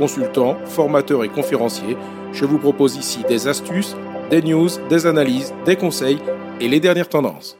consultant, formateur et conférencier. Je vous propose ici des astuces, des news, des analyses, des conseils et les dernières tendances.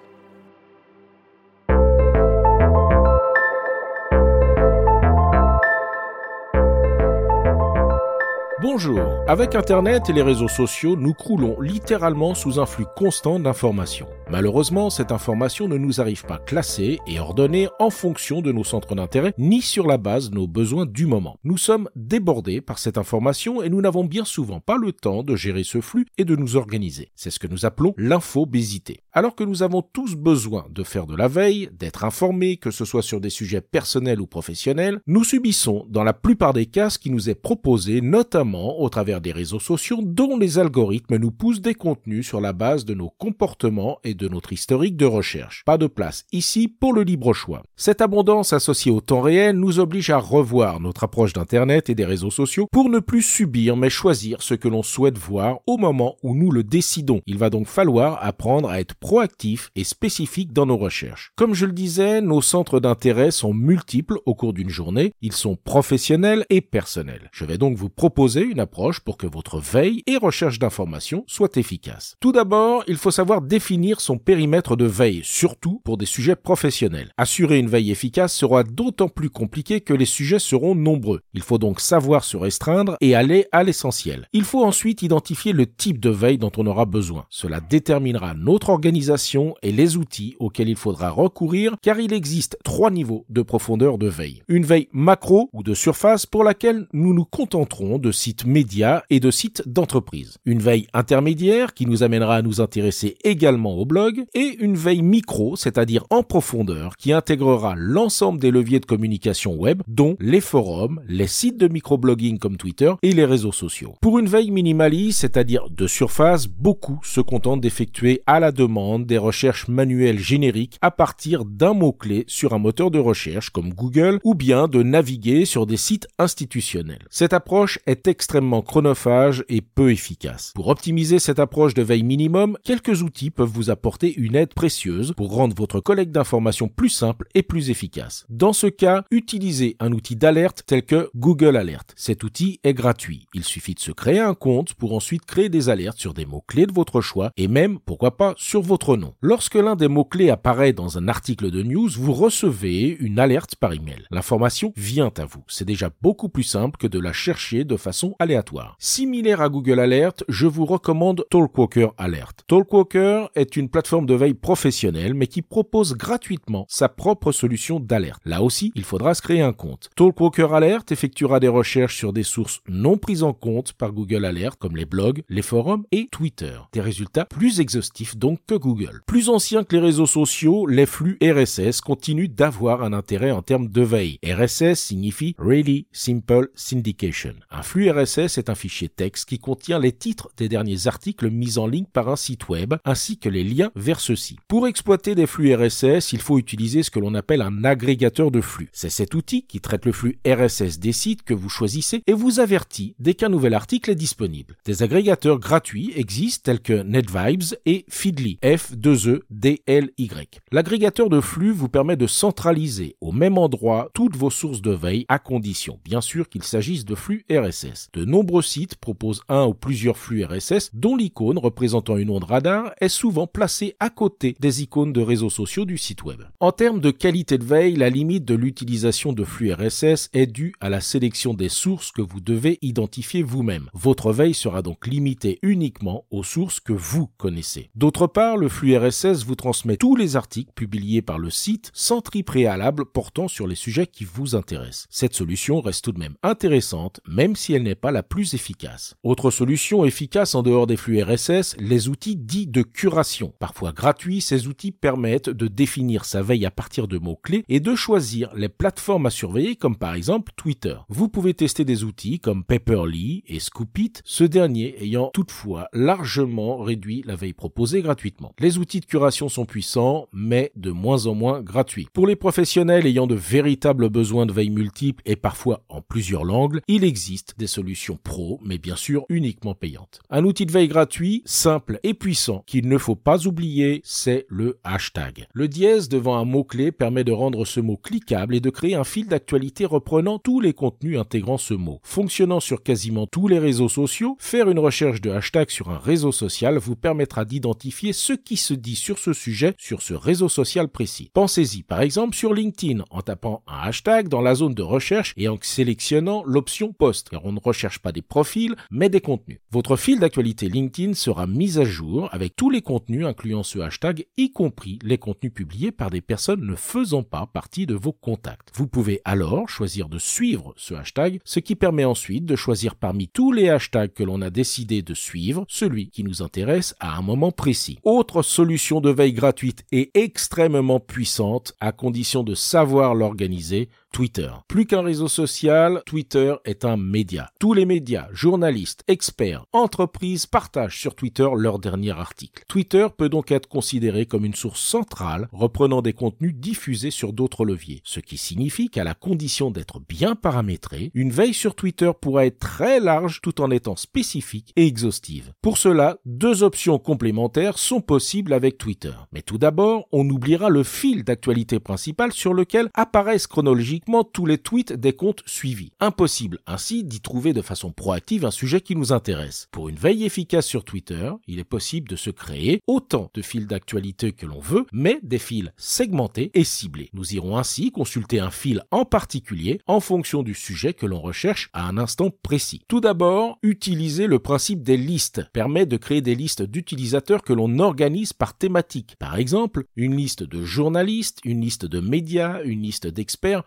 Bonjour. Avec Internet et les réseaux sociaux, nous croulons littéralement sous un flux constant d'informations. Malheureusement, cette information ne nous arrive pas classée et ordonnée en fonction de nos centres d'intérêt, ni sur la base de nos besoins du moment. Nous sommes débordés par cette information et nous n'avons bien souvent pas le temps de gérer ce flux et de nous organiser. C'est ce que nous appelons l'infobésité. Alors que nous avons tous besoin de faire de la veille, d'être informés, que ce soit sur des sujets personnels ou professionnels, nous subissons dans la plupart des cas ce qui nous est proposé, notamment au travers des réseaux sociaux dont les algorithmes nous poussent des contenus sur la base de nos comportements et de notre historique de recherche. Pas de place ici pour le libre choix. Cette abondance associée au temps réel nous oblige à revoir notre approche d'Internet et des réseaux sociaux pour ne plus subir mais choisir ce que l'on souhaite voir au moment où nous le décidons. Il va donc falloir apprendre à être proactif et spécifique dans nos recherches. Comme je le disais, nos centres d'intérêt sont multiples au cours d'une journée. Ils sont professionnels et personnels. Je vais donc vous proposer une approche pour que votre veille et recherche d'informations soient efficaces. Tout d'abord, il faut savoir définir son périmètre de veille, surtout pour des sujets professionnels. Assurer une veille efficace sera d'autant plus compliqué que les sujets seront nombreux. Il faut donc savoir se restreindre et aller à l'essentiel. Il faut ensuite identifier le type de veille dont on aura besoin. Cela déterminera notre organisation et les outils auxquels il faudra recourir car il existe trois niveaux de profondeur de veille. Une veille macro ou de surface pour laquelle nous nous contenterons de sites médias et de sites d'entreprise. Une veille intermédiaire qui nous amènera à nous intéresser également au blog et une veille micro, c'est-à-dire en profondeur, qui intégrera l'ensemble des leviers de communication web, dont les forums, les sites de microblogging comme Twitter et les réseaux sociaux. Pour une veille minimaliste, c'est-à-dire de surface, beaucoup se contentent d'effectuer à la demande des recherches manuelles génériques à partir d'un mot-clé sur un moteur de recherche comme Google ou bien de naviguer sur des sites institutionnels. Cette approche est extrêmement chronophage et peu efficace. Pour optimiser cette approche de veille minimum, quelques outils peuvent vous apporter une aide précieuse pour rendre votre collecte d'informations plus simple et plus efficace. Dans ce cas, utilisez un outil d'alerte tel que Google Alert. Cet outil est gratuit. Il suffit de se créer un compte pour ensuite créer des alertes sur des mots-clés de votre choix et même, pourquoi pas, sur votre nom. Lorsque l'un des mots-clés apparaît dans un article de news, vous recevez une alerte par email. L'information vient à vous. C'est déjà beaucoup plus simple que de la chercher de façon aléatoire. Similaire à Google Alert, je vous recommande Talkwalker Alert. Talkwalker est une plateforme de veille professionnelle, mais qui propose gratuitement sa propre solution d'alerte. Là aussi, il faudra se créer un compte. Talkwalker Alert effectuera des recherches sur des sources non prises en compte par Google Alert, comme les blogs, les forums et Twitter. Des résultats plus exhaustifs donc que Google. Plus anciens que les réseaux sociaux, les flux RSS continuent d'avoir un intérêt en termes de veille. RSS signifie Really Simple Syndication. Un flux RSS est un fichier texte qui contient les titres des derniers articles mis en ligne par un site web, ainsi que les liens vers ceci. Pour exploiter des flux RSS, il faut utiliser ce que l'on appelle un agrégateur de flux. C'est cet outil qui traite le flux RSS des sites que vous choisissez et vous avertit dès qu'un nouvel article est disponible. Des agrégateurs gratuits existent tels que NetVibes et Feedly, F2E-D-L-Y. L'agrégateur de flux vous permet de centraliser au même endroit toutes vos sources de veille à condition, bien sûr, qu'il s'agisse de flux RSS. Nombreux sites proposent un ou plusieurs flux RSS dont l'icône représentant une onde radar est souvent placée à côté des icônes de réseaux sociaux du site web. En termes de qualité de veille, la limite de l'utilisation de flux RSS est due à la sélection des sources que vous devez identifier vous-même. Votre veille sera donc limitée uniquement aux sources que vous connaissez. D'autre part, le flux RSS vous transmet tous les articles publiés par le site sans tri préalable portant sur les sujets qui vous intéressent. Cette solution reste tout de même intéressante, même si elle n'est pas la plus efficace. Autre solution efficace en dehors des flux RSS, les outils dits de curation. Parfois gratuits, ces outils permettent de définir sa veille à partir de mots-clés et de choisir les plateformes à surveiller comme par exemple Twitter. Vous pouvez tester des outils comme Paperly et Scoopit, ce dernier ayant toutefois largement réduit la veille proposée gratuitement. Les outils de curation sont puissants, mais de moins en moins gratuits. Pour les professionnels ayant de véritables besoins de veille multiples et parfois en plusieurs langues, il existe des solutions pro, mais bien sûr uniquement payantes. Un outil de veille gratuit, simple et puissant qu'il ne faut pas oublier, c'est le hashtag. Le dièse devant un mot-clé permet de rendre ce mot cliquable et de créer un fil d'actualité reprenant tous les contenus intégrant ce mot. Fonctionnant sur quasiment tous les réseaux sociaux, faire une recherche de hashtag sur un réseau social vous permettra d'identifier ce qui se dit sur ce sujet sur ce réseau social précis. Pensez-y par exemple sur LinkedIn en tapant un hashtag dans la zone de recherche et en sélectionnant l'option post car on ne recherche pas des profils mais des contenus. Votre fil d'actualité LinkedIn sera mis à jour avec tous les contenus incluant ce hashtag y compris les contenus publiés par des personnes ne faisant pas partie de vos contacts. Vous pouvez alors choisir de suivre ce hashtag ce qui permet ensuite de choisir parmi tous les hashtags que l'on a décidé de suivre celui qui nous intéresse à un moment précis. Autre solution de veille gratuite et extrêmement puissante à condition de savoir l'organiser, Twitter. Plus qu'un réseau social, Twitter est un média. Tous les médias, journalistes, experts, entreprises partagent sur Twitter leur dernier article. Twitter peut donc être considéré comme une source centrale reprenant des contenus diffusés sur d'autres leviers, ce qui signifie qu'à la condition d'être bien paramétré, une veille sur Twitter pourra être très large tout en étant spécifique et exhaustive. Pour cela, deux options complémentaires sont possibles avec Twitter. Mais tout d'abord, on oubliera le fil d'actualité principal sur lequel apparaissent chronologiquement tous les tweets des comptes suivis. Impossible ainsi d'y trouver de façon proactive un sujet qui nous intéresse. Pour une veille efficace sur Twitter, il est possible de se créer autant de fils d'actualité que l'on veut, mais des fils segmentés et ciblés. Nous irons ainsi consulter un fil en particulier en fonction du sujet que l'on recherche à un instant précis. Tout d'abord, utiliser le principe des listes permet de créer des listes d'utilisateurs que l'on organise par thématique. Par exemple, une liste de journalistes, une liste de médias, une liste d'experts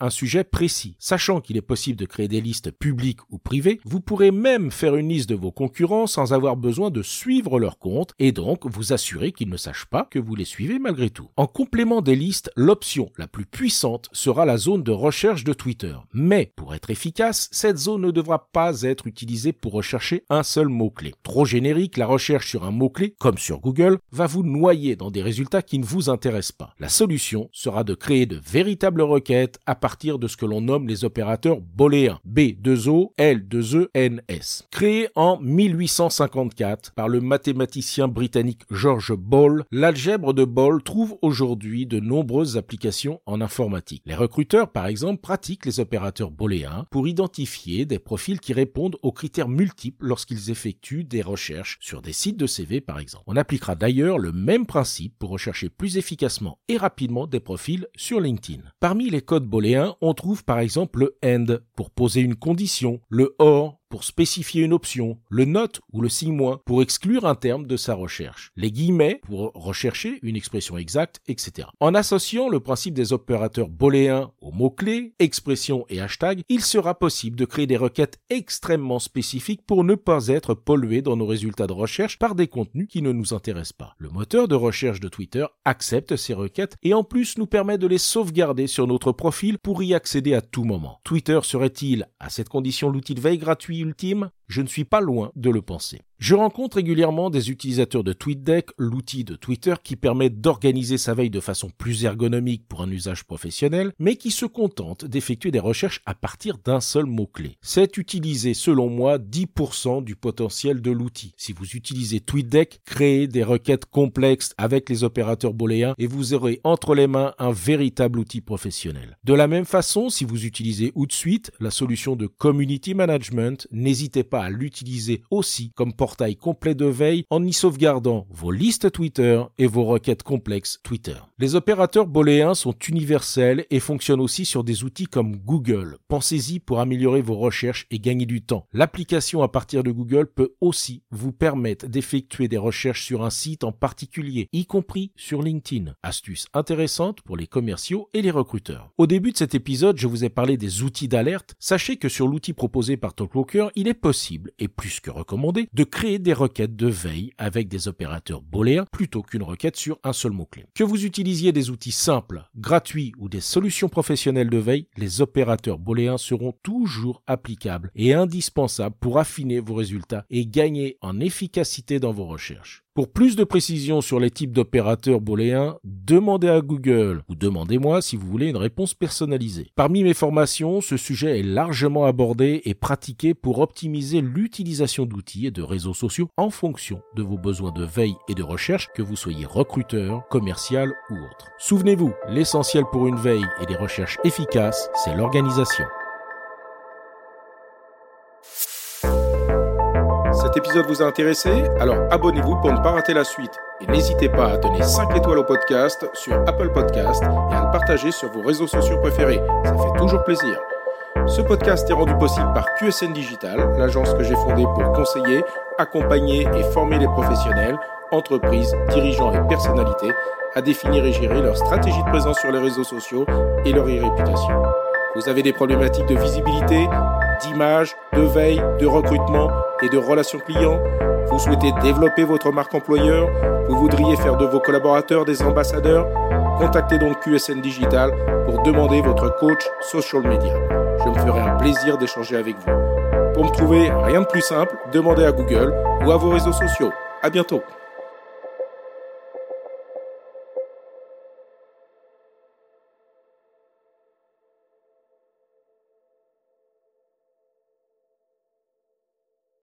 un sujet précis. Sachant qu'il est possible de créer des listes publiques ou privées, vous pourrez même faire une liste de vos concurrents sans avoir besoin de suivre leur compte et donc vous assurer qu'ils ne sachent pas que vous les suivez malgré tout. En complément des listes, l'option la plus puissante sera la zone de recherche de Twitter. Mais pour être efficace, cette zone ne devra pas être utilisée pour rechercher un seul mot-clé. Trop générique, la recherche sur un mot-clé, comme sur Google, va vous noyer dans des résultats qui ne vous intéressent pas. La solution sera de créer de véritables requêtes à partir de ce que l'on nomme les opérateurs booléens, B2O, L2ENS. Créé en 1854 par le mathématicien britannique George Ball, l'algèbre de Ball trouve aujourd'hui de nombreuses applications en informatique. Les recruteurs, par exemple, pratiquent les opérateurs booléens pour identifier des profils qui répondent aux critères multiples lorsqu'ils effectuent des recherches sur des sites de CV, par exemple. On appliquera d'ailleurs le même principe pour rechercher plus efficacement et rapidement des profils sur LinkedIn. Parmi les codes on trouve par exemple le AND pour poser une condition, le OR pour spécifier une option, le note ou le signe moins pour exclure un terme de sa recherche, les guillemets pour rechercher une expression exacte, etc. En associant le principe des opérateurs booléens aux mots-clés, expressions et hashtags, il sera possible de créer des requêtes extrêmement spécifiques pour ne pas être pollués dans nos résultats de recherche par des contenus qui ne nous intéressent pas. Le moteur de recherche de Twitter accepte ces requêtes et en plus nous permet de les sauvegarder sur notre profil pour y accéder à tout moment. Twitter serait-il, à cette condition, l'outil de veille gratuit ultime Je ne suis pas loin de le penser. Je rencontre régulièrement des utilisateurs de TweetDeck, l'outil de Twitter qui permet d'organiser sa veille de façon plus ergonomique pour un usage professionnel, mais qui se contente d'effectuer des recherches à partir d'un seul mot-clé. C'est utiliser, selon moi, 10% du potentiel de l'outil. Si vous utilisez TweetDeck, créez des requêtes complexes avec les opérateurs booléens et vous aurez entre les mains un véritable outil professionnel. De la même façon, si vous utilisez Hootsuite, la solution de community management, n'hésitez pas à l'utiliser aussi comme portail complet de veille en y sauvegardant vos listes Twitter et vos requêtes complexes Twitter. Les opérateurs booléens sont universels et fonctionnent aussi sur des outils comme Google. Pensez-y pour améliorer vos recherches et gagner du temps. L'application à partir de Google peut aussi vous permettre d'effectuer des recherches sur un site en particulier, y compris sur LinkedIn. Astuce intéressante pour les commerciaux et les recruteurs. Au début de cet épisode, je vous ai parlé des outils d'alerte. Sachez que sur l'outil proposé par TalkWalker, il est possible, et plus que recommandé, de créer des requêtes de veille avec des opérateurs booléens plutôt qu'une requête sur un seul mot-clé. Que vous utilisiez des outils simples, gratuits ou des solutions professionnelles de veille, les opérateurs booléens seront toujours applicables et indispensables pour affiner vos résultats et gagner en efficacité dans vos recherches. Pour plus de précisions sur les types d'opérateurs booléens, demandez à Google ou demandez-moi si vous voulez une réponse personnalisée. Parmi mes formations, ce sujet est largement abordé et pratiqué pour optimiser l'utilisation d'outils et de réseaux sociaux en fonction de vos besoins de veille et de recherche, que vous soyez recruteur, commercial ou autre. Souvenez-vous, l'essentiel pour une veille et des recherches efficaces, c'est l'organisation. Épisode vous a intéressé Alors abonnez-vous pour ne pas rater la suite. Et n'hésitez pas à donner 5 étoiles au podcast sur Apple Podcast et à le partager sur vos réseaux sociaux préférés. Ça fait toujours plaisir. Ce podcast est rendu possible par QSN Digital, l'agence que j'ai fondée pour conseiller, accompagner et former les professionnels, entreprises, dirigeants et personnalités à définir et gérer leur stratégie de présence sur les réseaux sociaux et leur e-réputation. Vous avez des problématiques de visibilité, d'image, de veille, de recrutement et de relations clients Vous souhaitez développer votre marque employeur Vous voudriez faire de vos collaborateurs des ambassadeurs Contactez donc QSN Digital pour demander votre coach social media. Je me ferai un plaisir d'échanger avec vous. Pour me trouver, rien de plus simple, demandez à Google ou à vos réseaux sociaux. À bientôt.